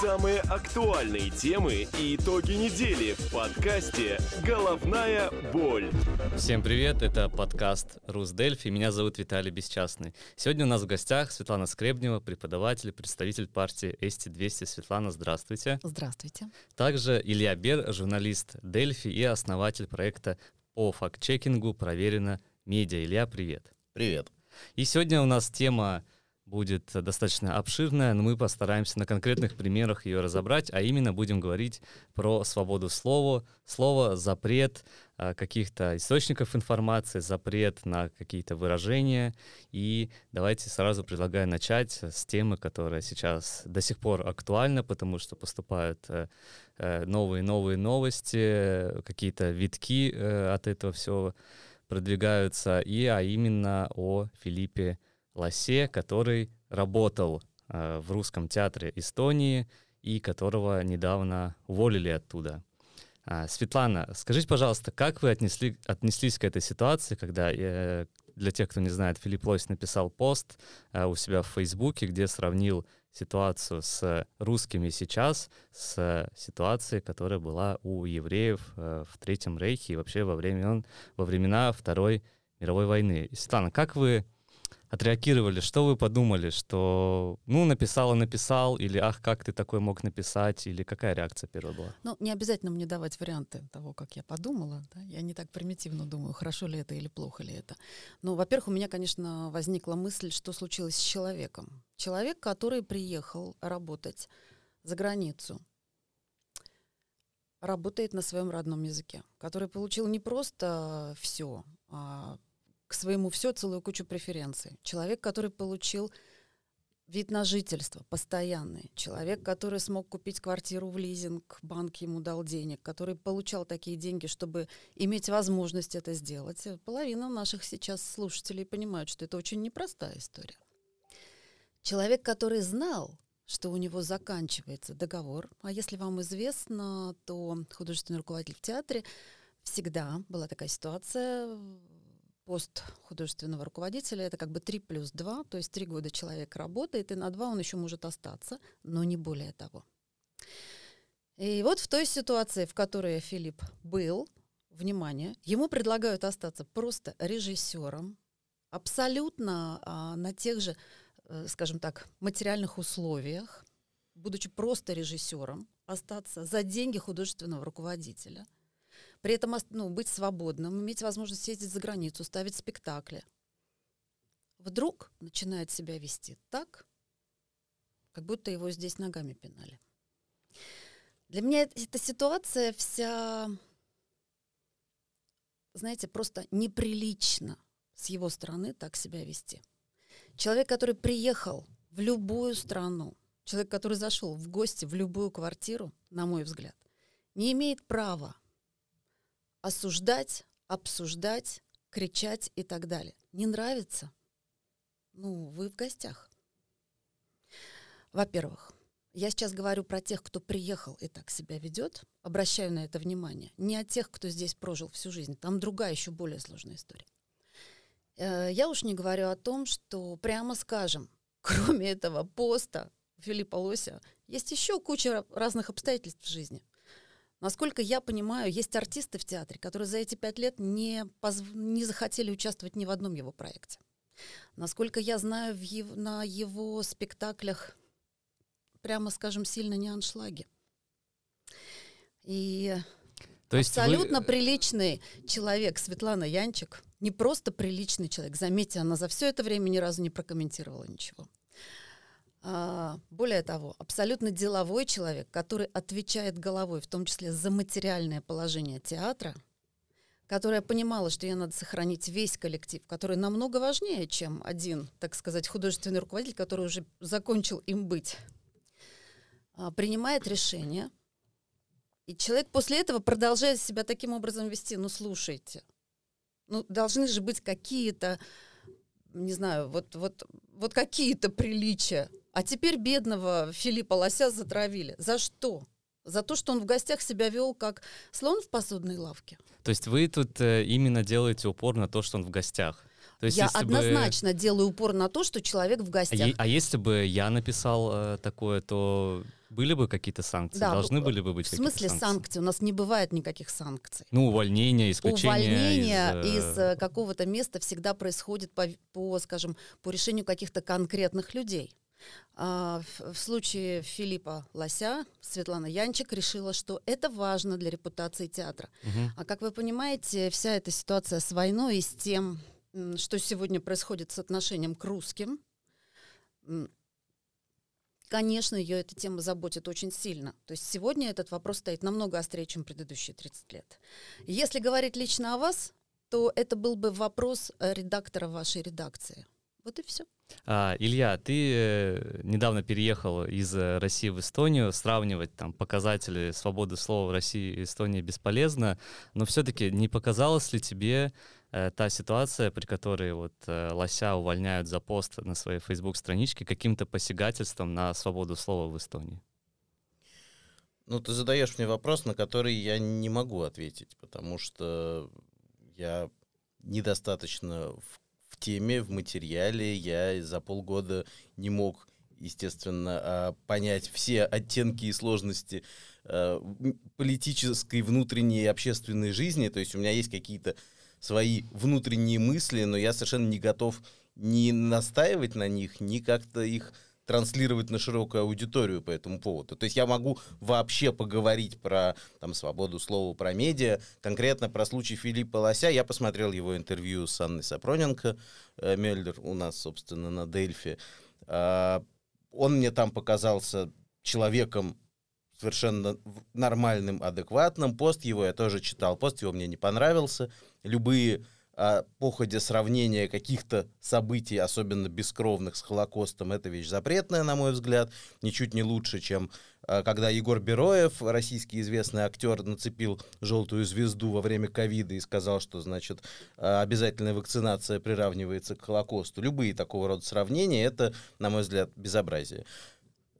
Самые актуальные темы и итоги недели в подкасте «Головная боль». Всем привет, это подкаст «Русдельфи», меня зовут Виталий Бесчастный. Сегодня у нас в гостях Светлана Скребнева, преподаватель, представитель партии СТ-200. Светлана, здравствуйте. Здравствуйте. Также Илья Бер, журналист Дельфи и основатель проекта по факт-чекингу «Проверено медиа». Илья, привет. Привет. И сегодня у нас тема будет достаточно обширная, но мы постараемся на конкретных примерах ее разобрать, а именно будем говорить про свободу слова, слова, запрет а, каких-то источников информации, запрет на какие-то выражения. И давайте сразу предлагаю начать с темы, которая сейчас до сих пор актуальна, потому что поступают новые-новые э, новости, какие-то витки э, от этого всего продвигаются, и а именно о Филиппе Ласе, который работал э, в русском театре Эстонии и которого недавно уволили оттуда. А, Светлана, скажите, пожалуйста, как вы отнесли, отнеслись к этой ситуации, когда, э, для тех, кто не знает, Филипп Лось написал пост э, у себя в Фейсбуке, где сравнил ситуацию с русскими сейчас с ситуацией, которая была у евреев в Третьем Рейхе и вообще во, времен, во времена Второй мировой войны. Светлана, как вы отреагировали? Что вы подумали? Что, ну, написал и написал, или ах, как ты такой мог написать, или какая реакция первая была? Ну, не обязательно мне давать варианты того, как я подумала. Да? Я не так примитивно думаю, хорошо ли это или плохо ли это. Но, во-первых, у меня, конечно, возникла мысль, что случилось с человеком. Человек, который приехал работать за границу, работает на своем родном языке, который получил не просто все, а к своему все целую кучу преференций. Человек, который получил вид на жительство постоянный. Человек, который смог купить квартиру в лизинг, банк ему дал денег, который получал такие деньги, чтобы иметь возможность это сделать. Половина наших сейчас слушателей понимают, что это очень непростая история. Человек, который знал, что у него заканчивается договор, а если вам известно, то художественный руководитель в театре всегда была такая ситуация, пост художественного руководителя это как бы 3 плюс 2, то есть 3 года человек работает, и на 2 он еще может остаться, но не более того. И вот в той ситуации, в которой Филипп был, внимание, ему предлагают остаться просто режиссером, абсолютно а, на тех же, э, скажем так, материальных условиях, будучи просто режиссером, остаться за деньги художественного руководителя – при этом ну, быть свободным, иметь возможность ездить за границу, ставить спектакли. Вдруг начинает себя вести так, как будто его здесь ногами пинали. Для меня эта ситуация вся, знаете, просто неприлично с его стороны так себя вести. Человек, который приехал в любую страну, человек, который зашел в гости в любую квартиру, на мой взгляд, не имеет права осуждать, обсуждать, кричать и так далее. Не нравится? Ну, вы в гостях. Во-первых, я сейчас говорю про тех, кто приехал и так себя ведет, обращаю на это внимание. Не о тех, кто здесь прожил всю жизнь. Там другая, еще более сложная история. Э, я уж не говорю о том, что, прямо скажем, кроме этого поста Филиппа Лося, есть еще куча разных обстоятельств в жизни. Насколько я понимаю, есть артисты в театре, которые за эти пять лет не, позв... не захотели участвовать ни в одном его проекте. Насколько я знаю, в ев... на его спектаклях, прямо скажем, сильно не аншлаги. И То есть абсолютно вы... приличный человек, Светлана Янчик, не просто приличный человек, заметьте, она за все это время ни разу не прокомментировала ничего. А, более того, абсолютно деловой человек, который отвечает головой, в том числе за материальное положение театра, которая понимала, что ей надо сохранить весь коллектив, который намного важнее, чем один, так сказать, художественный руководитель, который уже закончил им быть, а, принимает решение, и человек после этого продолжает себя таким образом вести. Ну, слушайте, ну, должны же быть какие-то, не знаю, вот, вот, вот какие-то приличия а теперь бедного Филиппа Лося затравили. За что? За то, что он в гостях себя вел как слон в посудной лавке. То есть вы тут э, именно делаете упор на то, что он в гостях? То есть, я однозначно бы... делаю упор на то, что человек в гостях. А, а если бы я написал э, такое, то были бы какие-то санкции? Да, Должны были бы быть В смысле санкции? санкций? У нас не бывает никаких санкций. Ну, увольнение, исключение Увольнение из, из, э, э, какого-то места всегда происходит по, по, скажем, по решению каких-то конкретных людей. А, в, случае Филиппа Лося Светлана Янчик решила, что это важно для репутации театра. мгм. А как вы понимаете, вся эта ситуация с войной и с тем, что сегодня происходит с отношением к русским, конечно, ее эта тема заботит очень сильно. То есть сегодня этот вопрос стоит намного острее, чем предыдущие 30 лет. Если говорить лично о вас, то это был бы вопрос э, редактора вашей редакции. Вот и все. А, Илья, ты э, недавно переехал из э, России в Эстонию. Сравнивать там показатели свободы слова в России и Эстонии бесполезно, но все-таки не показалась ли тебе э, та ситуация, при которой вот э, Лося увольняют за пост на своей Facebook-страничке каким-то посягательством на свободу слова в Эстонии? Ну, ты задаешь мне вопрос, на который я не могу ответить, потому что я недостаточно в теме, в материале. Я за полгода не мог, естественно, а, понять все оттенки и сложности м, политической, внутренней и общественной жизни. То есть у меня есть какие-то свои внутренние мысли, но я совершенно не готов ни настаивать на них, ни как-то их транслировать на широкую аудиторию по этому поводу. То есть я могу вообще поговорить про там, свободу слова, про медиа, конкретно про случай Филиппа Лося. Я посмотрел его интервью с Анной Сапроненко, э, Мельдер у нас, собственно, на Дельфи. А, Он мне там показался человеком совершенно нормальным, адекватным. Пост его я тоже читал. Пост его мне не понравился. Любые а, походе сравнения каких-то событий, особенно бескровных с Холокостом, это вещь запретная, на мой взгляд. Ничуть не лучше, чем а, когда Егор Бероев, российский известный актер, нацепил желтую звезду во время ковида и сказал, что, значит, а, обязательная вакцинация приравнивается к Холокосту. Любые такого рода сравнения, это, на мой взгляд, безобразие.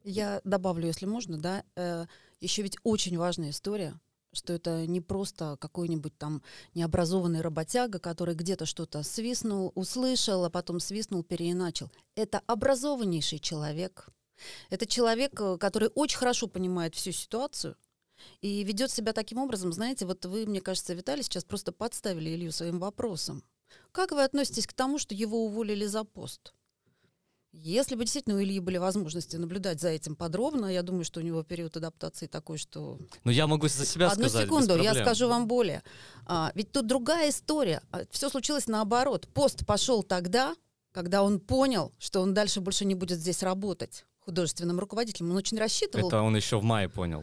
Я добавлю, если можно, да, э, еще ведь очень важная история, что это не просто какой-нибудь там необразованный работяга, который где-то что-то свистнул, услышал, а потом свистнул, переиначил. Это образованнейший человек. Это человек, э, который очень хорошо понимает всю ситуацию и ведет себя таким образом. Знаете, вот вы, мне кажется, Виталий, сейчас просто подставили Илью своим вопросом. Как вы относитесь к тому, что его уволили за пост? Если бы действительно у Ильи были возможности наблюдать за этим подробно, я думаю, что у него период адаптации такой, что... Ну, я могу за себя Одну сказать. без секунду, я скажу вам более. А, ведь тут другая история. Все случилось наоборот. Пост пошел тогда, когда он понял, что он дальше больше не будет здесь работать художественным руководителем. Он очень рассчитывал. Это он еще в мае понял,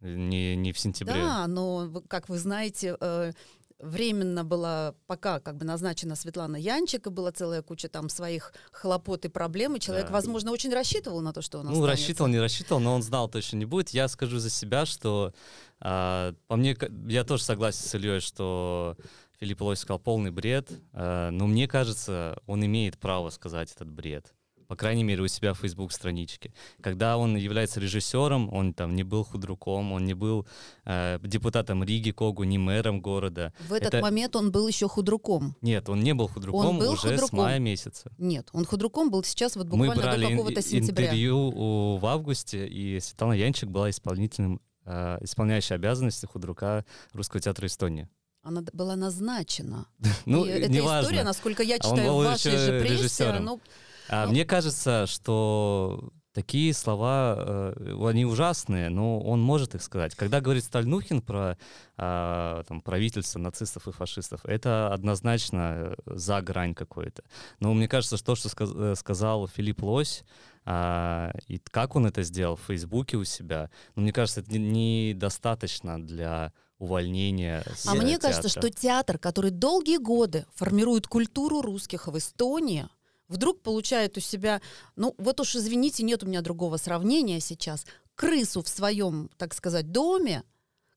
не, не в сентябре. Да, но, как вы знаете, э, временно была пока как бы назначена Светлана Янчик, и была целая куча там своих хлопот и проблем, и человек, Да. возможно, очень рассчитывал на то, что он Ну, останется. рассчитывал, не рассчитывал, но он знал точно не будет. Я скажу за себя, что а, по мне, я тоже согласен с Ильей, что Филипп Лось сказал полный бред, а, но мне кажется, он имеет право сказать этот бред. По крайней мере, у себя в Facebook-страничке. Когда он является режиссером, он там не был худруком, он не был э, депутатом Риги Когу, не мэром города. В этот Это- момент он был еще худруком. Нет, он не был худруком был уже с худруком. мая месяца. Нет, он худруком был сейчас вот Мы буквально брали до какого-то сентября. интервью у- в августе, и Светлана Янчик была исполнительным, э, исполняющей обязанности худрука Русского театра Эстонии. Она была назначена. Ну, и эта неважно. история, насколько я А он читаю в вашей же прессе, ну, А. Мне кажется, что такие слова, э, они ужасные, но он может их сказать. Когда говорит Стальнухин про а, там, правительство нацистов и фашистов, это однозначно э, за грань какой-то. Но мне кажется, что, то, что э, сказал Филипп Лось, а, и как он это сделал в Фейсбуке у себя, ну, мне кажется, это не- недостаточно для увольнения А мне театра. кажется, что театр, который долгие годы формирует культуру русских в Эстонии, вдруг получает у себя, ну вот уж извините, нет у меня другого сравнения сейчас, крысу в своем, так сказать, доме,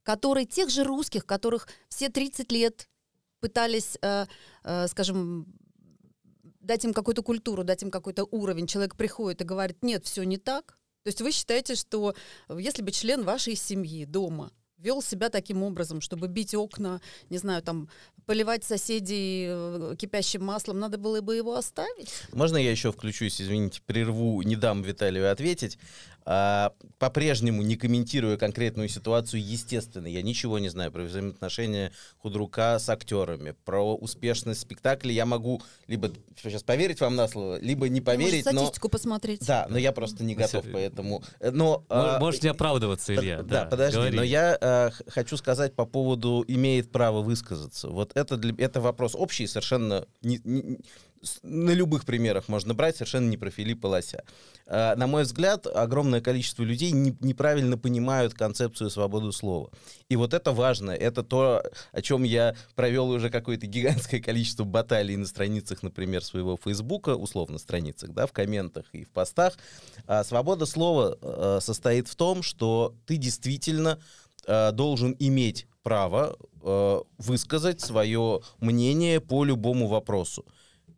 который тех же русских, которых все 30 лет пытались, э, э, скажем, дать им какую-то культуру, дать им какой-то уровень, человек приходит и говорит, нет, все не так. То есть вы считаете, что если бы член вашей семьи дома вел себя таким образом, чтобы бить окна, не знаю, там, поливать соседей э, кипящим маслом, надо было бы его оставить? Можно я еще включусь, извините, прерву, не дам Виталию ответить. А, по-прежнему не комментируя конкретную ситуацию, естественно, я ничего не знаю про взаимоотношения худрука с актерами, про успешность спектакля. Я могу либо сейчас поверить вам на слово, либо не поверить, Может, но... статистику посмотреть. Да, но я просто не готов, поэтому... э, Но, а, Можешь не оправдываться, Илья. Под- Да, подожди, говори. но я э, х- хочу сказать по поводу имеет право высказаться. Вот это, для, это вопрос общий, совершенно не- не- на любых примерах можно брать, совершенно не про Филиппа Лося. Э, на мой взгляд, огромное количество людей не- неправильно понимают концепцию свободы слова. И вот это важно, это то, о чем я провел уже какое-то гигантское количество баталий на страницах, например, своего Фейсбука, условно страницах, да, в комментах и в постах. А свобода слова э, состоит в том, что ты действительно должен иметь право высказать свое мнение по любому вопросу.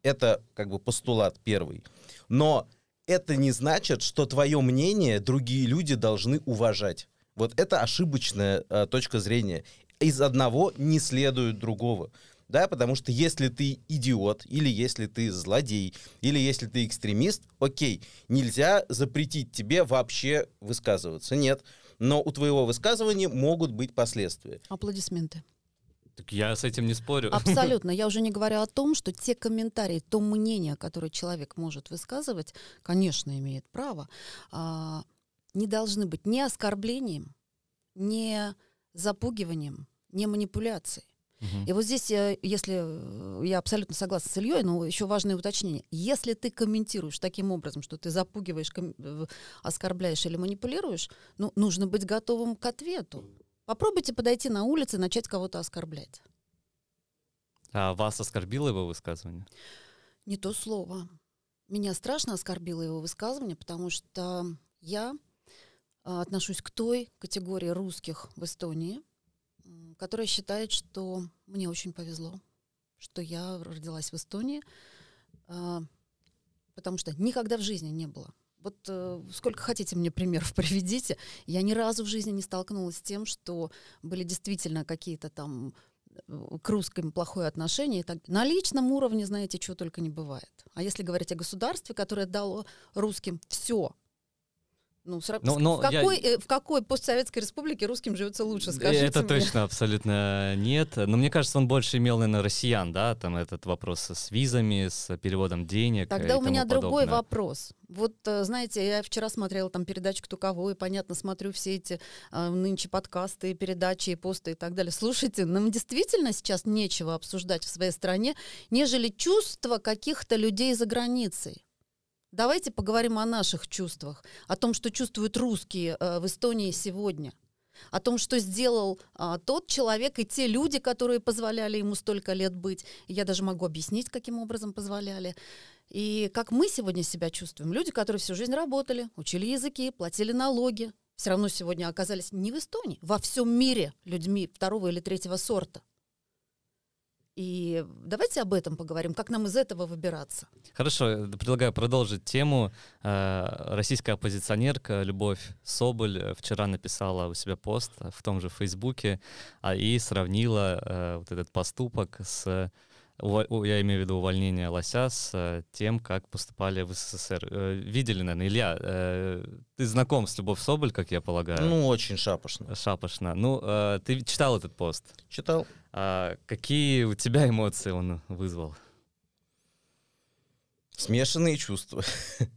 Это как бы постулат первый. Но это не значит, что твое мнение другие люди должны уважать. Вот это ошибочная э, точка зрения. Из одного не следует другого. Да, потому что если ты идиот, или если ты злодей, или если ты экстремист, окей, нельзя запретить тебе вообще высказываться. Нет. Но у твоего высказывания могут быть последствия. Аплодисменты. Так я с этим не спорю. Абсолютно. Я уже не говорю о том, что те комментарии, то мнение, которое человек может высказывать, конечно, имеет право, а, не должны быть ни оскорблением, ни запугиванием, ни манипуляцией. Мгм. И вот здесь, э, если э, я абсолютно согласна с Ильей, но еще важное уточнение. Если ты комментируешь таким образом, что ты запугиваешь, э, оскорбляешь или манипулируешь, ну, нужно быть готовым к ответу. Попробуйте подойти на улице и начать кого-то оскорблять. А вас оскорбило его высказывание? Не то слово. Меня страшно оскорбило его высказывание, потому что я а, отношусь к той категории русских в Эстонии, которая считает, что мне очень повезло, что я родилась в Эстонии, а, потому что никогда в жизни не было. Вот э, сколько хотите мне примеров приведите, я ни разу в жизни не столкнулась с тем, что были действительно какие-то там э, к русским плохое отношение. И так. На личном уровне, знаете, чего только не бывает. А если говорить о государстве, которое дало русским все, ну, Но- в, но в я- какой, э, в какой постсоветской республике русским живется лучше, скажите Это мне? точно абсолютно нет. Но мне кажется, он больше имел, наверное, россиян, да, там этот вопрос с визами, с переводом денег. Тогда у меня тому другой подобное. вопрос. Вот, э, знаете, я вчера смотрела там передачу «Кто кого», и, понятно, смотрю все эти э, нынче подкасты, передачи, и посты и так далее. Слушайте, нам действительно сейчас нечего обсуждать в своей стране, нежели чувства каких-то людей за границей. Давайте поговорим о наших чувствах, о том, что чувствуют русские э, в Эстонии сегодня, о том, что сделал а, тот человек и те люди, которые позволяли ему столько лет быть. Я даже могу объяснить, каким образом позволяли. И как мы сегодня себя чувствуем. Люди, которые всю жизнь работали, учили языки, платили налоги, все равно сегодня оказались не в Эстонии, во всем мире людьми второго или третьего сорта. И давайте об этом поговорим, как нам из этого выбираться. Хорошо, предлагаю продолжить тему. Э, Российская оппозиционерка Любовь Соболь э, вчера написала у себя пост в том же Фейсбуке а, и сравнила э, вот этот поступок с я имею в виду увольнение Лося с тем, как поступали в СССР. Видели, наверное, Илья, ты знаком с Любовь Соболь, как я полагаю? Ну, очень шапошно. Шапошно. Ну, ты читал этот пост. Читал. А какие у тебя эмоции он вызвал? Смешанные чувства.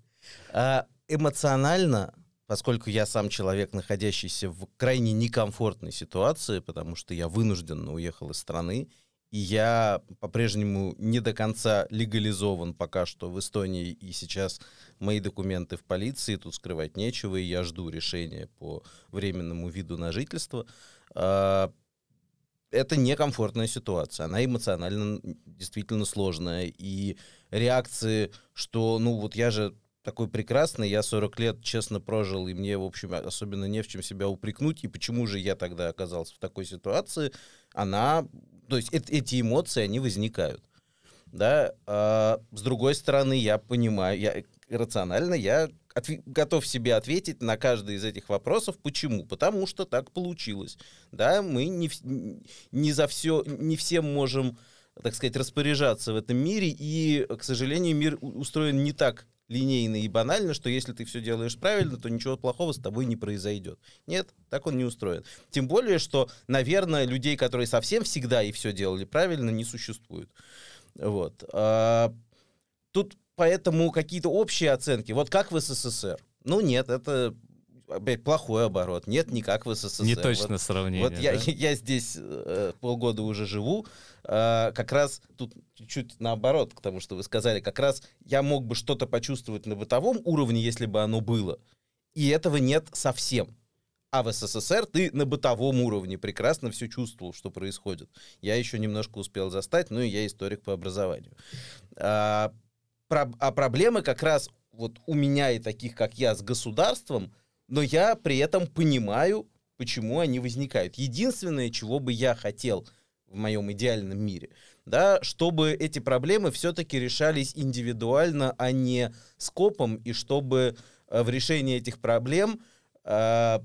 А Эмоционально, поскольку я сам человек, находящийся в крайне некомфортной ситуации, потому что я вынужденно уехал из страны, и я по-прежнему не до конца легализован пока что в Эстонии, и сейчас мои документы в полиции, тут скрывать нечего, и я жду решения по временному виду на жительство. А, Это некомфортная ситуация, она эмоционально действительно сложная, и реакции, что, ну, вот я же такой прекрасный, я 40 лет честно прожил, и мне, в общем, особенно не в чем себя упрекнуть, и почему же я тогда оказался в такой ситуации, она, то есть эт- эти эмоции, они возникают. Да, а, с другой стороны, я понимаю, я рационально, я отве- готов себе ответить на каждый из этих вопросов. Почему? Потому что так получилось. Да, мы не, не за все, не всем можем так сказать, распоряжаться в этом мире, и, к сожалению, мир устроен не так линейно и банально, что если ты все делаешь правильно, то ничего плохого с тобой не произойдет. Нет, так он не устроен. Тем более, что, наверное, людей, которые совсем всегда и все делали правильно, не существует. Вот. А, тут поэтому какие-то общие оценки. Вот как в СССР? Ну нет, это опять плохой оборот. Нет, никак в СССР. Не точно вот, сравнение. Вот я, да? я здесь э, полгода уже живу. Э, как раз тут чуть-чуть наоборот к тому, что вы сказали. Как раз я мог бы что-то почувствовать на бытовом уровне, если бы оно было. И этого нет совсем. А в СССР ты на бытовом уровне прекрасно все чувствовал, что происходит. Я еще немножко успел застать, ну и я историк по образованию. А, про, а проблемы как раз вот у меня и таких, как я, с государством – но я при этом понимаю, почему они возникают. Единственное, чего бы я хотел в моем идеальном мире, да, чтобы эти проблемы все-таки решались индивидуально, а не скопом, и чтобы э, в решении этих проблем, э,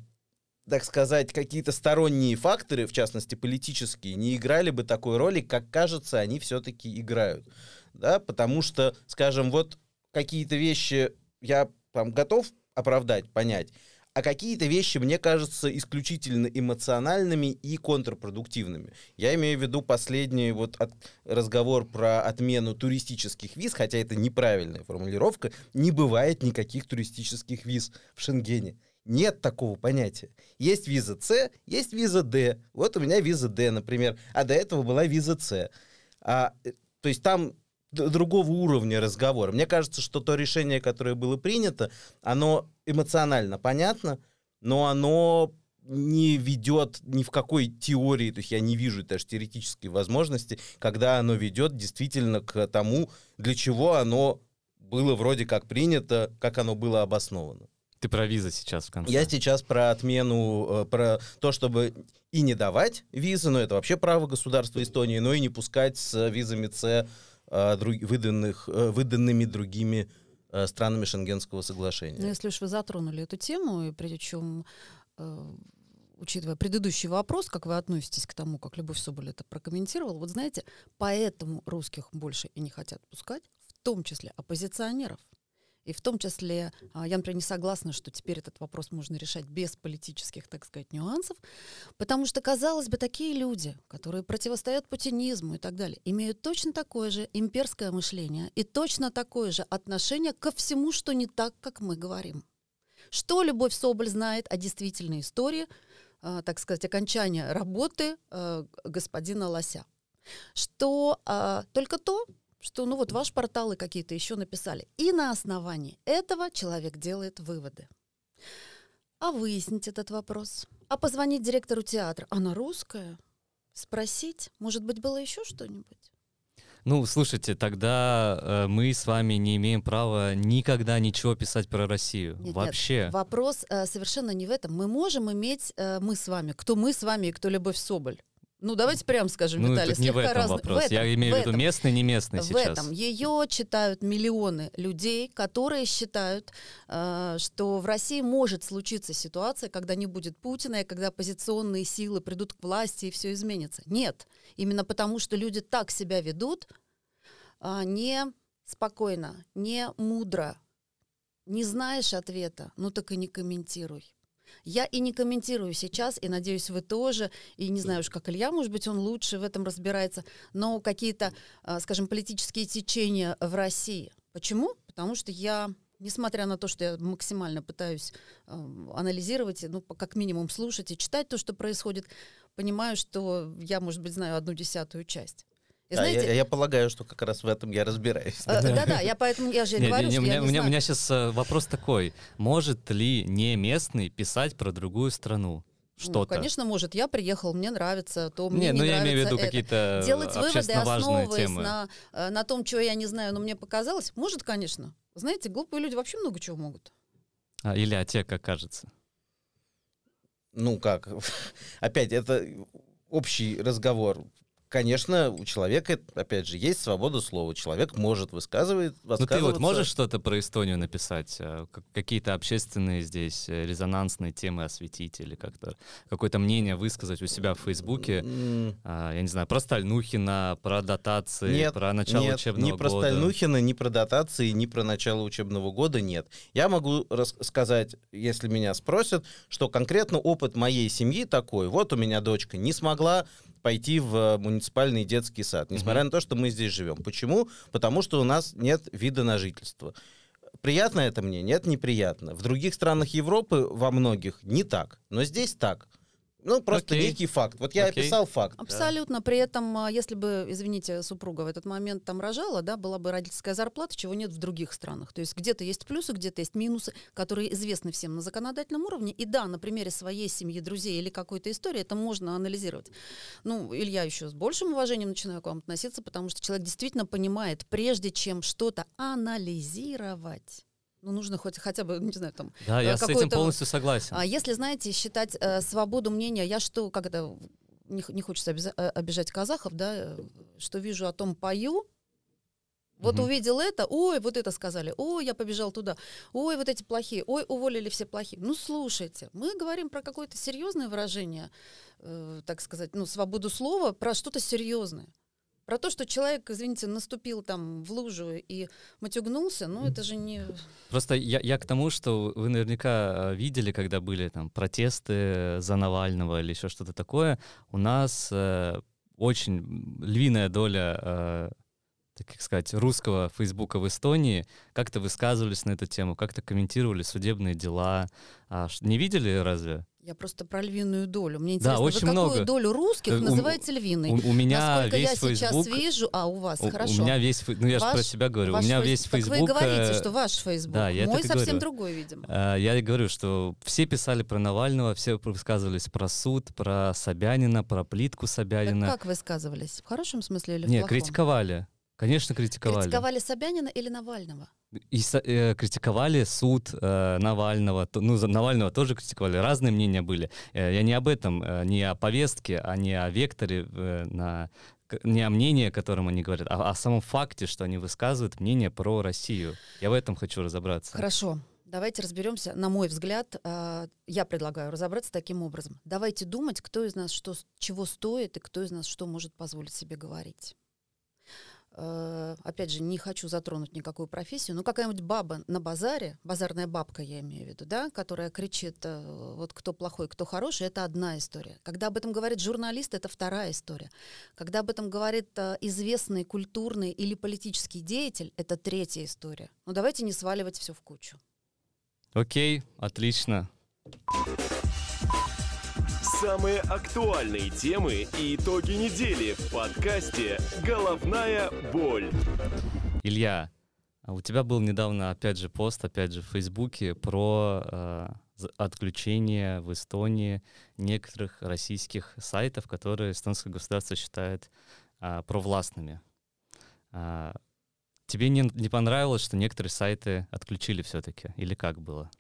так сказать, какие-то сторонние факторы, в частности политические, не играли бы такой роли, как кажется, они все-таки играют. Да, потому что, скажем, вот какие-то вещи я там готов оправдать, понять, а какие-то вещи мне кажутся исключительно эмоциональными и контрпродуктивными. Я имею в виду последний вот от, разговор про отмену туристических виз, хотя это неправильная формулировка, не бывает никаких туристических виз в Шенгене. Нет такого понятия. Есть виза С, есть виза Д. Вот у меня виза Д, например, а до этого была виза С. А, э, то есть там другого уровня разговора. Мне кажется, что то решение, которое было принято, оно эмоционально понятно, но оно не ведет ни в какой теории, то есть я не вижу даже теоретической возможности, когда оно ведет действительно к тому, для чего оно было вроде как принято, как оно было обосновано. Ты про визы сейчас в конце. Я сейчас про отмену, э, про то, чтобы и не давать визы, но это вообще право государства Эстонии, но и не пускать с визами С выданных, э, выданными другими э, странами Шенгенского соглашения. Ну, если уж вы затронули эту тему, и причем э, учитывая предыдущий вопрос, как вы относитесь к тому, как Любовь Соболь это прокомментировала, вот знаете, поэтому русских больше и не хотят пускать, в том числе оппозиционеров. И в том числе, а, я, например, не согласна, что теперь этот вопрос можно решать без политических, так сказать, нюансов, потому что, казалось бы, такие люди, которые противостоят путинизму и так далее, имеют точно такое же имперское мышление и точно такое же отношение ко всему, что не так, как мы говорим. Что Любовь Соболь знает о действительной истории, а, так сказать, окончания работы а, господина Лося? Что только то, что ну вот ваш портал и какие-то еще написали. И на основании этого человек делает выводы. А выяснить этот вопрос? А позвонить директору театра? Она русская? Спросить? Может быть, было еще что-нибудь? Ну, слушайте, тогда э, мы с вами не имеем права никогда ничего писать про Россию. Нет, Вообще. Нет, вопрос э, совершенно не в этом. Мы можем иметь, э, мы с вами, кто мы с вами и кто Любовь Соболь. Ну, давайте прямо скажем, ну, Виталий, тут не в этом разный. вопрос. В этом, Я имею в, виду местный, не местный в сейчас. В этом. Ее читают миллионы людей, которые считают, э, что в России может случиться ситуация, когда не будет Путина, и когда оппозиционные силы придут к власти, и все изменится. Нет. Именно потому, что люди так себя ведут, э, не спокойно, не мудро. Не знаешь ответа, ну так и не комментируй. Я и не комментирую сейчас, и надеюсь, вы тоже, и не знаю уж, как Илья, может быть, он лучше в этом разбирается, но какие-то, а, скажем, политические течения в России. Почему? Потому что я несмотря на то, что я максимально пытаюсь э, анализировать, ну, как минимум слушать и читать то, что происходит, понимаю, что я, может быть, знаю одну десятую часть. И да, знаете, я, я полагаю, что как раз в этом я разбираюсь. Э, да-да, я поэтому я же не, говорю, не, что у меня, я не у меня, знаю. у меня сейчас э, вопрос такой. Может ли не местный писать про другую страну? Ну, Что-то. Ну, конечно, может. Я приехал, мне нравится то, мне не, не ну нравится я имею в виду это. какие-то Делать выводы, основываясь темы. на, э, на том, чего я не знаю, но мне показалось. Может, конечно. Знаете, глупые люди вообще много чего могут. А, или а тебе как кажется? Ну как? Опять, это общий разговор конечно, у человека, опять же, есть свобода слова. Человек может высказывать, Ну ты вот можешь что-то про Эстонию написать? Э, как- Какие-то общественные здесь э, резонансные темы осветить или как-то какое-то мнение высказать у себя в Фейсбуке? А, Я не знаю, про Стальнухина, про дотации, Нет, про начало нет, учебного ни про года. Стальнухина, ни про дотации, ни про начало учебного года нет. Я могу рассказать, если меня спросят, что конкретно опыт моей семьи такой. Вот у меня дочка не смогла пойти в муниципальный детский сад, несмотря на то, что мы здесь живем. Почему? Потому что у нас нет вида на жительство. Приятно это мне? Нет, неприятно. В других странах Европы, во многих, не так. Но здесь так. Ну, просто Окей. некий факт. Вот я Окей. описал факт. Абсолютно. При этом, а, если бы, извините, супруга в этот момент там рожала, да, была бы родительская зарплата, чего нет в других странах. То есть где-то есть плюсы, где-то есть минусы, которые известны всем на законодательном уровне. И да, на примере своей семьи, друзей или какой-то истории это можно анализировать. Ну, Илья еще с большим уважением начинаю к вам относиться, потому что человек действительно понимает, прежде чем что-то анализировать, ну, нужно хоть хотя бы, не знаю, там, Да, я э, с этим полностью согласен. а если, знаете, считать э, свободу мнения, я что, как это, не, не хочется э, обижать казахов, да, э, что вижу о том пою, вот Мгм. увидел это, ой, вот это сказали, ой, я побежал туда, ой, вот эти плохие, ой, уволили все плохие. Ну, слушайте, мы говорим про какое-то серьезное выражение, э, так сказать, ну, свободу слова, про что-то серьезное. Про то, что человек, извините, наступил там в лужу и матюгнулся, ну, это же не... Просто я, я к тому, что вы наверняка э, видели, когда были там протесты за Навального или еще что-то такое, у нас э, очень львиная доля, э, так сказать, русского Фейсбука в Эстонии как-то высказывались на эту тему, как-то комментировали судебные дела. А, не видели разве? Я просто про львиную долю. Мне Да, интересно, очень вы какую много. долю русских Э, у- называете львиной? У, у меня Насколько весь я сейчас Фейсбук... вижу, а у вас, у, у хорошо. меня весь, ну я же про Ваш- себя говорю, Ваш у меня весь Так Фейсбук... вы говорите, э, что ваш Фейсбук. да, я Мой так совсем говорю. другой, видимо. Э, Я и говорю, что все писали про Навального, все высказывались про суд, про Собянина, про плитку Так Собянина. как высказывались? В хорошем смысле или в Не, плохом? критиковали. Конечно, критиковали. Критиковали Собянина или Навального? И э, критиковали суд э, Навального. То- Ну, Навального тоже критиковали. Разные мнения были. Э, я не об этом, э, не о повестке, а не о векторе, э, на, не о мнении, о котором они говорят, а о самом факте, что они высказывают мнение про Россию. Я в этом хочу разобраться. Хорошо. Давайте разберемся. На мой взгляд, а, я предлагаю разобраться таким образом. Давайте думать, кто из нас что, чего стоит и кто из нас что может позволить себе говорить. Э, Опять же, не хочу затронуть никакую профессию, но какая-нибудь баба на базаре, базарная бабка, я имею в виду, да, которая кричит, э, вот кто плохой, кто хороший, это одна история. Когда об этом говорит журналист, это вторая история. Когда об этом говорит э, известный культурный или политический деятель, это третья история. Ну давайте не сваливать все в кучу. Окей, отлично. Самые актуальные темы и итоги недели в подкасте «Головная боль». Илья, а у тебя был недавно, опять же, пост, опять же, в Фейсбуке про э, отключение в Эстонии некоторых российских сайтов, которые эстонское государство считает а, провластными. А, тебе не, не понравилось, что некоторые сайты отключили все-таки? Или как было?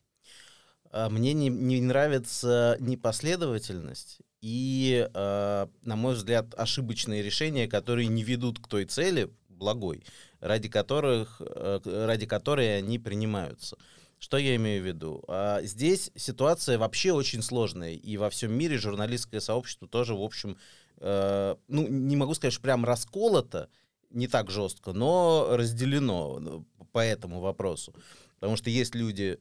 А, Мне не, не нравится непоследовательность и, э, на мой взгляд, ошибочные решения, которые не ведут к той цели, благой, ради, которых, к- ради которой они принимаются. Что я имею в виду? А, Здесь ситуация вообще очень сложная, и во всем мире журналистское сообщество тоже, в общем, ну, не могу сказать, что прям расколото, не так жестко, но разделено ну, по этому вопросу. Потому что есть люди,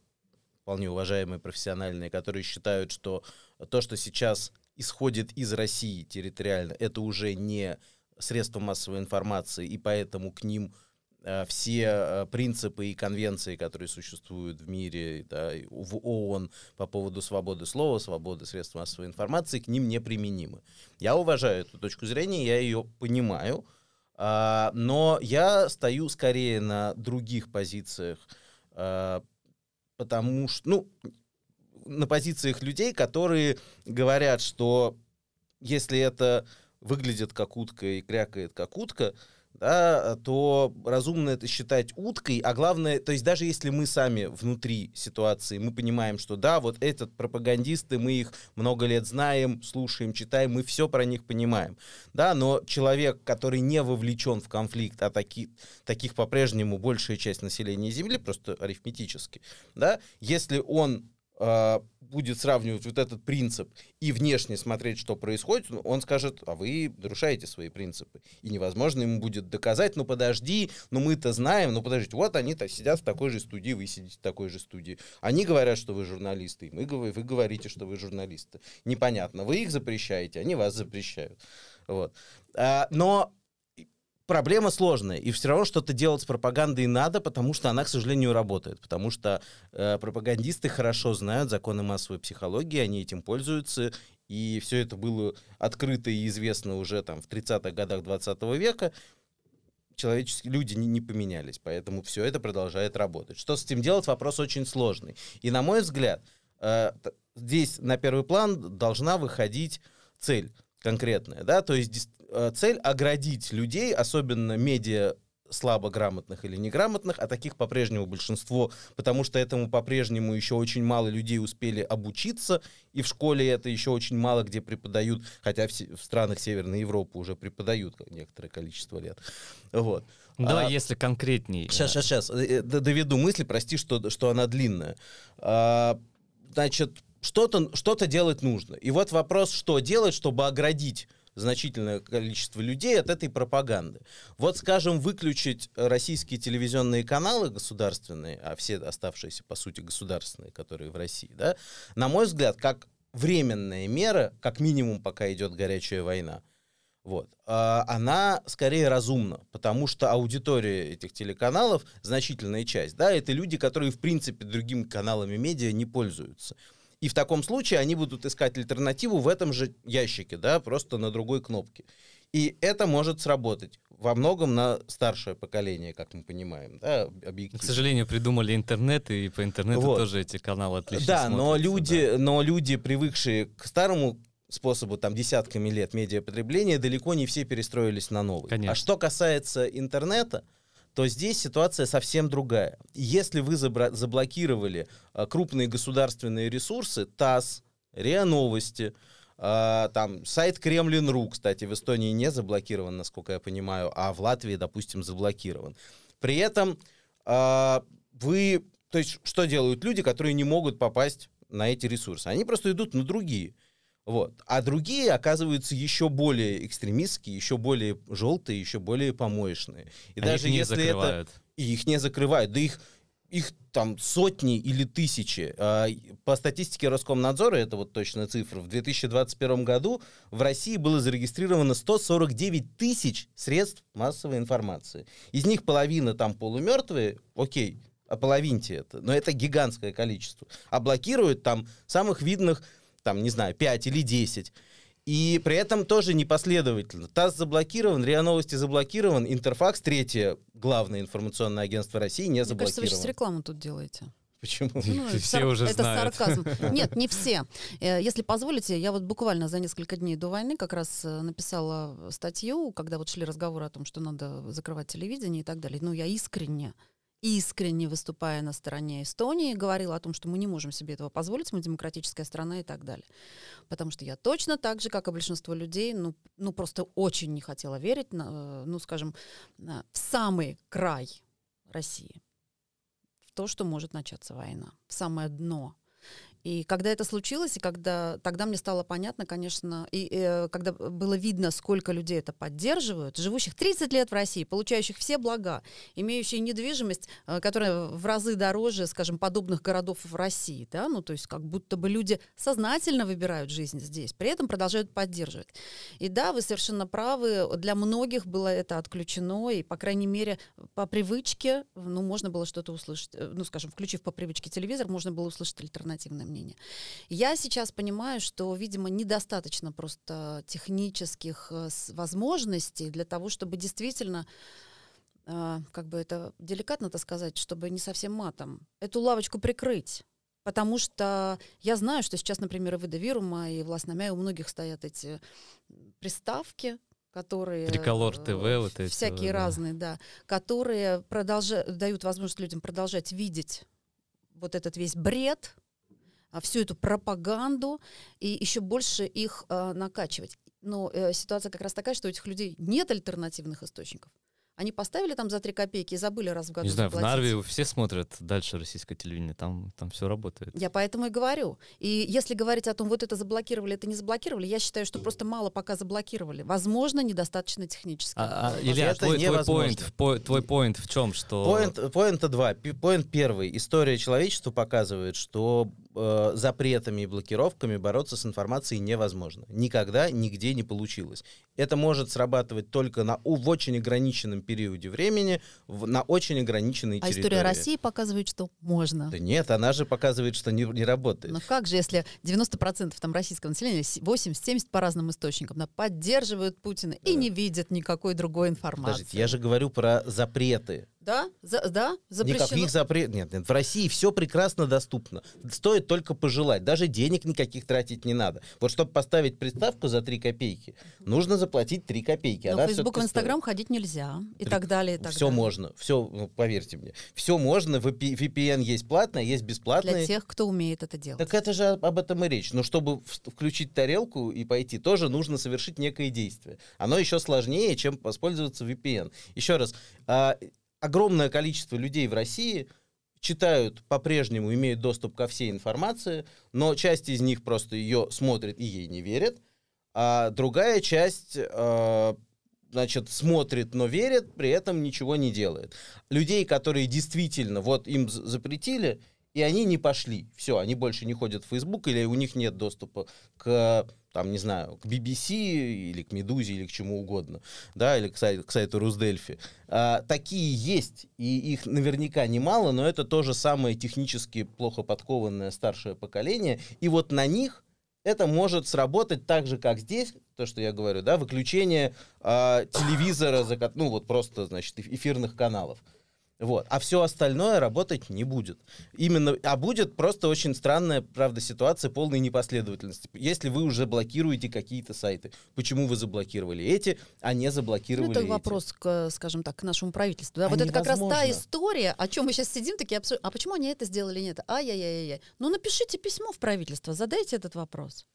вполне уважаемые профессиональные, которые считают, что то, что сейчас исходит из России территориально, это уже не средства массовой информации, и поэтому к ним э, все э, принципы и конвенции, которые существуют в мире, да, в ООН по поводу свободы слова, свободы средств массовой информации, к ним неприменимы. Я уважаю эту точку зрения, я ее понимаю, а, но я стою скорее на других позициях, а, потому что, ну, на позициях людей, которые говорят, что если это выглядит как утка и крякает как утка, да, то разумно это считать уткой, а главное, то есть даже если мы сами внутри ситуации, мы понимаем, что да, вот этот пропагандисты, мы их много лет знаем, слушаем, читаем, мы все про них понимаем, да, но человек, который не вовлечен в конфликт, а таки, таких по-прежнему большая часть населения Земли, просто арифметически, да, если он э, будет сравнивать вот этот принцип и внешне смотреть, что происходит, он скажет, а вы нарушаете свои принципы. И невозможно ему будет доказать, ну подожди, ну мы-то знаем, ну подождите, вот они-то сидят в такой же студии, вы сидите в такой же студии. Они говорят, что вы журналисты, и мы, вы говорите, что вы журналисты. Непонятно, вы их запрещаете, они вас запрещают. Вот. А, но проблема сложная, и все равно что-то делать с пропагандой надо, потому что она, к сожалению, работает, потому что э, пропагандисты хорошо знают законы массовой психологии, они этим пользуются, и все это было открыто и известно уже там в 30-х годах 20 века, человеческие люди не, не поменялись, поэтому все это продолжает работать. Что с этим делать, вопрос очень сложный. И, на мой взгляд, э, здесь на первый план должна выходить цель конкретная, да, то есть Э, цель оградить людей, особенно медиа слабо грамотных или неграмотных, а таких по-прежнему большинство, потому что этому по-прежнему еще очень мало людей успели обучиться, и в школе это еще очень мало где преподают, хотя в, в странах Северной Европы уже преподают некоторое количество лет. Вот. Давай, а, если конкретней. Сейчас, сейчас, сейчас. Доведу мысль, прости, что, что она длинная. А, значит, что-то что делать нужно. И вот вопрос, что делать, чтобы оградить значительное количество людей от этой пропаганды. Вот, скажем, выключить российские телевизионные каналы государственные, а все оставшиеся, по сути, государственные, которые в России, да, на мой взгляд, как временная мера, как минимум, пока идет горячая война, вот. А, она скорее разумна, потому что аудитория этих телеканалов, значительная часть, да, это люди, которые, в принципе, другими каналами медиа не пользуются. И в таком случае они будут искать альтернативу в этом же ящике, да, просто на другой кнопке. И это может сработать во многом на старшее поколение, как мы понимаем, да, объективно. К сожалению, придумали интернет, и по интернету вот. тоже эти каналы отлично Да, но люди, да. но люди, привыкшие к старому способу там десятками лет медиапотребления, далеко не все перестроились на новый. Конечно. А что касается интернета, то здесь ситуация совсем другая. Если вы заблокировали а, крупные государственные ресурсы, ТАСС, РИА Новости, а, там сайт Кремлин.ру, кстати, в Эстонии не заблокирован, насколько я понимаю, а в Латвии, допустим, заблокирован. При этом а, вы, то есть что делают люди, которые не могут попасть на эти ресурсы? Они просто идут на другие. Вот. А другие оказываются еще более экстремистские, еще более желтые, еще более помоечные. И а даже их не если закрывают. это... И их не закрывают. Да их, их там сотни или тысячи. А, по статистике Роскомнадзора, это вот точная цифра, в 2021 году в России было зарегистрировано 149 тысяч средств массовой информации. Из них половина там полумертвые, окей, а половинте это, но это гигантское количество. А блокируют там самых видных там, не знаю, 5 или 10. И при этом тоже непоследовательно. ТАСС заблокирован, РИА Новости заблокирован, Интерфакс, третье главное информационное агентство России, не Мне заблокирован. Кажется, вы сейчас рекламу тут делаете. Почему? Ну, все сар... уже это знают. сарказм. Нет, не все. Э, если позволите, я вот буквально за несколько дней до войны как раз э, написала статью, когда вот шли разговоры о том, что надо закрывать телевидение и так далее. Ну, я искренне искренне выступая на стороне Эстонии, говорила о том, что мы не можем себе этого позволить, мы демократическая страна и так далее. Потому что я точно так же, как и большинство людей, ну, ну просто очень не хотела верить, на, ну, скажем, на, в самый край России, в то, что может начаться война, в самое дно и когда это случилось, и когда тогда мне стало понятно, конечно, и, э, когда было видно, сколько людей это поддерживают, живущих 30 лет в России, получающих все блага, имеющие недвижимость, э, которая в разы дороже, скажем, подобных городов в России, да, ну то есть как будто бы люди сознательно выбирают жизнь здесь, при этом продолжают поддерживать. И да, вы совершенно правы, для многих было это отключено, и по крайней мере по привычке, ну можно было что-то услышать, э, ну скажем, включив по привычке телевизор, можно было услышать альтернативное мнение. Я сейчас понимаю, что, видимо, недостаточно просто технических э, возможностей для того, чтобы действительно э, как бы это деликатно-то сказать, чтобы не совсем матом, эту лавочку прикрыть. Потому что я знаю, что сейчас, например, и в Эдовирума, и в Ласномя у многих стоят эти приставки, которые... Триколор э, ТВ, вот эти Всякие да. разные, да. Которые продолжа- дают возможность людям продолжать видеть вот этот весь бред, всю эту пропаганду и еще больше их а, накачивать. Но э, ситуация как раз такая, что у этих людей нет альтернативных источников. Они поставили там за 3 копейки и забыли раз в году Не знаю, в заплатить. Нарве все смотрят дальше российское телевидение, там, там все работает. Я поэтому и говорю. И если говорить о том, вот это заблокировали, это не заблокировали, я считаю, что просто мало пока заблокировали. Возможно, недостаточно технически. А, а, Илья, Это твой, твой невозможно. в по- твой поинт в чем, что... Поинт, поинта два. Поинт первый. История человечества показывает, что э, запретами и блокировками бороться с информацией невозможно. Никогда, нигде не получилось. Это может срабатывать только на, в очень ограниченном периоде времени, в- на очень ограниченной А территории. история России показывает, что можно. Да нет, она же показывает, что не, не работает. Но как же, если 90% там российского населения, с- 80-70 по разным источникам, да, поддерживают Путина и не видят никакой другой информации? Подождите, я же говорю про запреты. Да, за- да, запрещено. Никаких запретов. Нет, нет, в России все прекрасно доступно. Стоит только пожелать. Даже денег никаких тратить не надо. Вот чтобы поставить приставку за 3 копейки, нужно заплатить 3 копейки. Но Она в Facebook, в Инстаграм ходить нельзя. И Три- так далее, и так Все далее. можно, все, поверьте мне, все можно. VP VPN есть платное, есть Для бесплатное. тех, кто умеет это делать. Так это же об этом и речь. Но чтобы включить тарелку и пойти, тоже нужно совершить некое действие. Оно еще сложнее, чем воспользоваться VPN. Еще раз, а, огромное количество людей в России читают по-прежнему, имеют доступ ко всей информации, но часть из них просто ее смотрит и ей не верит, а другая часть э, значит, смотрит, но верит, при этом ничего не делает. Людей, которые действительно, вот им запретили, и они не пошли. Все, они больше не ходят в Facebook, или у них нет доступа к, там, не знаю, к BBC, или к Медузе, или к чему угодно, да, или к сайту, к сайту Русдельфи. А, такие есть, и их наверняка немало, но это тоже самое технически плохо подкованное старшее поколение, и вот на них это может сработать так же, как здесь, то, что я говорю, да, выключение а, телевизора, ну вот просто, значит, эф- эфирных каналов. Вот. А все остальное работать не будет. Именно, а будет просто очень странная, правда, ситуация полной непоследовательности. Если вы уже блокируете какие-то сайты, почему вы заблокировали эти, а не Ну, заблокировали это эти? вопрос, к, скажем так, к нашему правительству. Да, А вот это как раз та невозможно. история, о чем мы сейчас сидим, такие обсуждаем. А почему они это сделали, нет? Ай-яй-яй-яй. Ну, напишите письмо в правительство, задайте этот вопрос.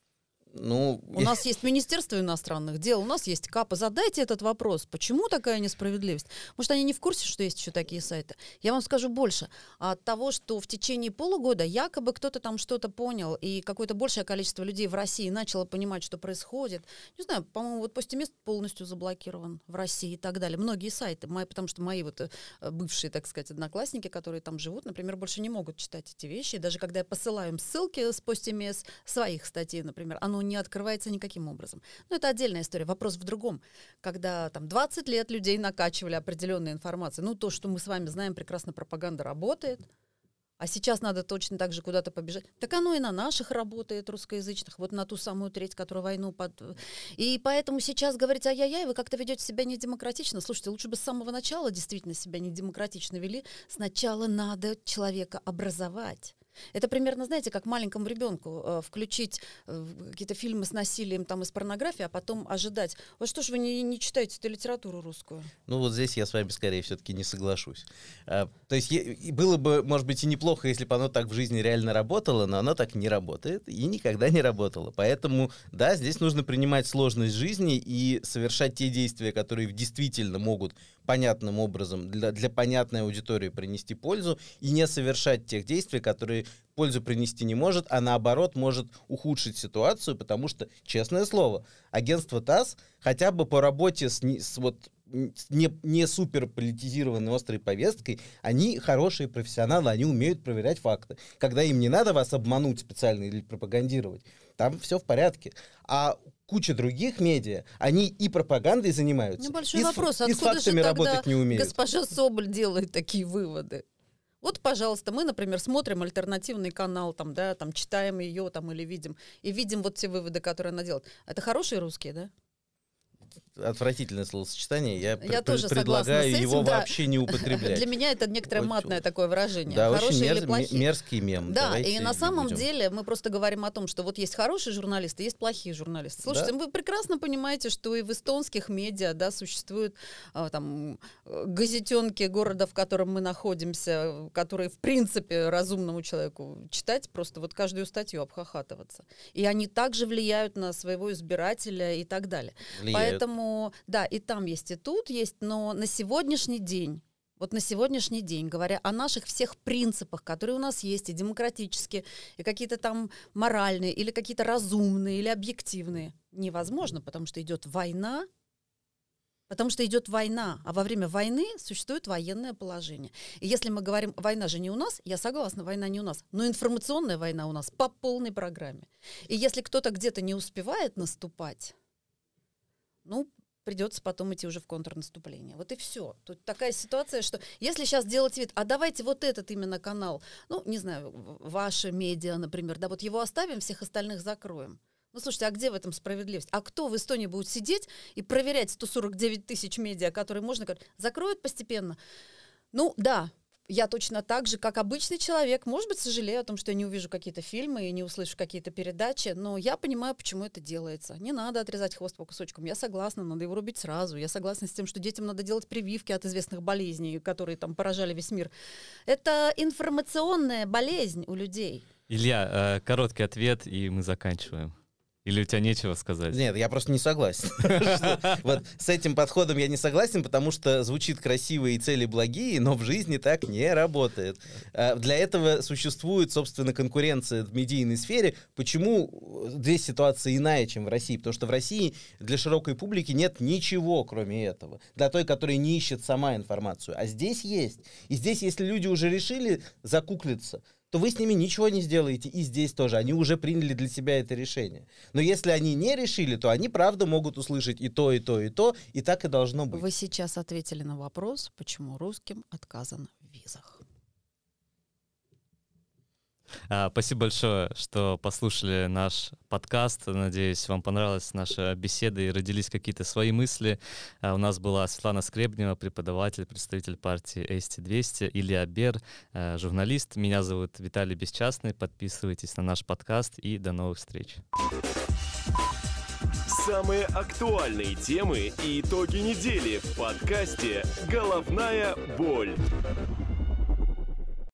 Ну, У нас есть Министерство иностранных дел, у нас есть КАПа. Задайте этот вопрос. Почему такая несправедливость? Может, они не в курсе, что есть еще такие сайты? Я вам скажу больше. От того, что в течение полугода якобы кто-то там что-то понял, и какое-то большее количество людей в России начало понимать, что происходит. Не знаю, по-моему, вот Постимест полностью заблокирован в России и так далее. Многие сайты, мои, потому что мои вот э, бывшие, так сказать, одноклассники, которые там живут, например, больше не могут читать эти вещи. Даже когда я посылаю им ссылки с Постимес своих статей, например, оно не открывается никаким образом. Но это отдельная история. Вопрос в другом. Когда там 20 лет людей накачивали определенной информацией, ну то, что мы с вами знаем, прекрасно пропаганда работает, а сейчас надо точно так же куда-то побежать. Так оно и на наших работает, русскоязычных, вот на ту самую треть, которая войну под... И поэтому сейчас говорить, ай-яй-яй, вы как-то ведете себя недемократично. Слушайте, лучше бы с самого начала действительно себя недемократично вели. Сначала надо человека образовать. Это примерно, знаете, как маленькому ребенку э, включить э, какие-то фильмы с насилием там из порнографии, а потом ожидать. Вот что ж вы не, не читаете эту литературу русскую? Ну вот здесь я с вами скорее все-таки не соглашусь. А, то есть е- было бы, может быть, и неплохо, если бы оно так в жизни реально работало, но оно так не работает и никогда не работало. Поэтому, да, здесь нужно принимать сложность жизни и совершать те действия, которые действительно могут понятным образом для, для понятной аудитории принести пользу, и не совершать тех действий, которые пользу принести не может, а наоборот может ухудшить ситуацию, потому что, честное слово, агентство ТАСС хотя бы по работе с, с вот не, не супер политизированной острой повесткой, они хорошие профессионалы, они умеют проверять факты. Когда им не надо вас обмануть специально или пропагандировать, там все в порядке. А куча других медиа, они и пропагандой занимаются, Небольшой и с, вопрос, и с откуда же тогда работать не умеют. Госпожа Соболь делает такие выводы. Вот, пожалуйста, мы, например, смотрим альтернативный канал, там, да, там, читаем ее там, или видим, и видим вот те выводы, которые она делает. Это хорошие русские, да? Отвратительное словосочетание. Я, Я пр- тоже предлагаю согласна с его этим, да. вообще не употреблять. Для меня это некоторое Очень- матное такое выражение. Да, очень Хорошие или плохие. мерзкий мем. Да, Давайте и на самом будем. деле мы просто говорим о том, что вот есть хорошие журналисты, есть плохие журналисты. Слушайте, Да. вы прекрасно понимаете, что и в эстонских медиа да, существуют а, там э, газетенки города, в котором мы находимся, которые в принципе разумному человеку читать, просто вот каждую статью обхахатываться. И они также влияют на своего избирателя и так далее. Влияют. Поэтому, да, и там есть, и тут есть, но на сегодняшний день, вот на сегодняшний день, говоря о наших всех принципах, которые у нас есть, и демократические, и какие-то там моральные, или какие-то разумные, или объективные, невозможно, потому что идет война, Потому что идет война, а во время войны существует военное положение. И если мы говорим, война же не у нас, я согласна, война не у нас, но информационная война у нас по полной программе. И если кто-то где-то не успевает наступать, ну, придется потом идти уже в контрнаступление. Вот и все. Тут такая ситуация, что если сейчас делать вид, а давайте вот этот именно канал, ну, не знаю, ваши медиа, например, да, вот его оставим, всех остальных закроем. Ну, слушайте, а где в этом справедливость? А кто в Эстонии будет сидеть и проверять 149 тысяч медиа, которые можно... Закроют постепенно? Ну, да, я точно так же, как обычный человек, может быть, сожалею о том, что я не увижу какие-то фильмы и не услышу какие-то передачи, но я понимаю, почему это делается. Не надо отрезать хвост по кусочкам. Я согласна, надо его рубить сразу. Я согласна с тем, что детям надо делать прививки от известных болезней, которые там поражали весь мир. Это информационная болезнь у людей. Илья, э, короткий ответ, и мы заканчиваем. Или у тебя нечего сказать? Нет, я просто не согласен. Вот с этим подходом я не согласен, потому что звучит красиво и цели благие, но в жизни так не работает. А, Для этого существует, собственно, конкуренция в медийной сфере. Почему здесь ситуация иная, чем в России? Потому что в России для широкой публики нет ничего, кроме этого. Для той, которая не ищет сама информацию. А здесь есть. И здесь, если люди уже решили закуклиться, то вы с ними ничего не сделаете. И здесь тоже. Они уже приняли для себя это решение. Но если они не решили, то они правда могут услышать и то, и то, и то, и так и должно быть. Вы сейчас ответили на вопрос, почему русским отказано в визах. А, Спасибо большое, что послушали наш подкаст. Надеюсь, вам понравилась наша беседа и родились какие-то свои мысли. А, У нас была Светлана Скребнева, преподаватель, представитель партии СТ-200, Илья Бер, э, журналист. Меня зовут Виталий Бесчастный. Подписывайтесь на наш подкаст и до новых встреч. Самые актуальные темы и итоги недели в подкасте «Головная боль».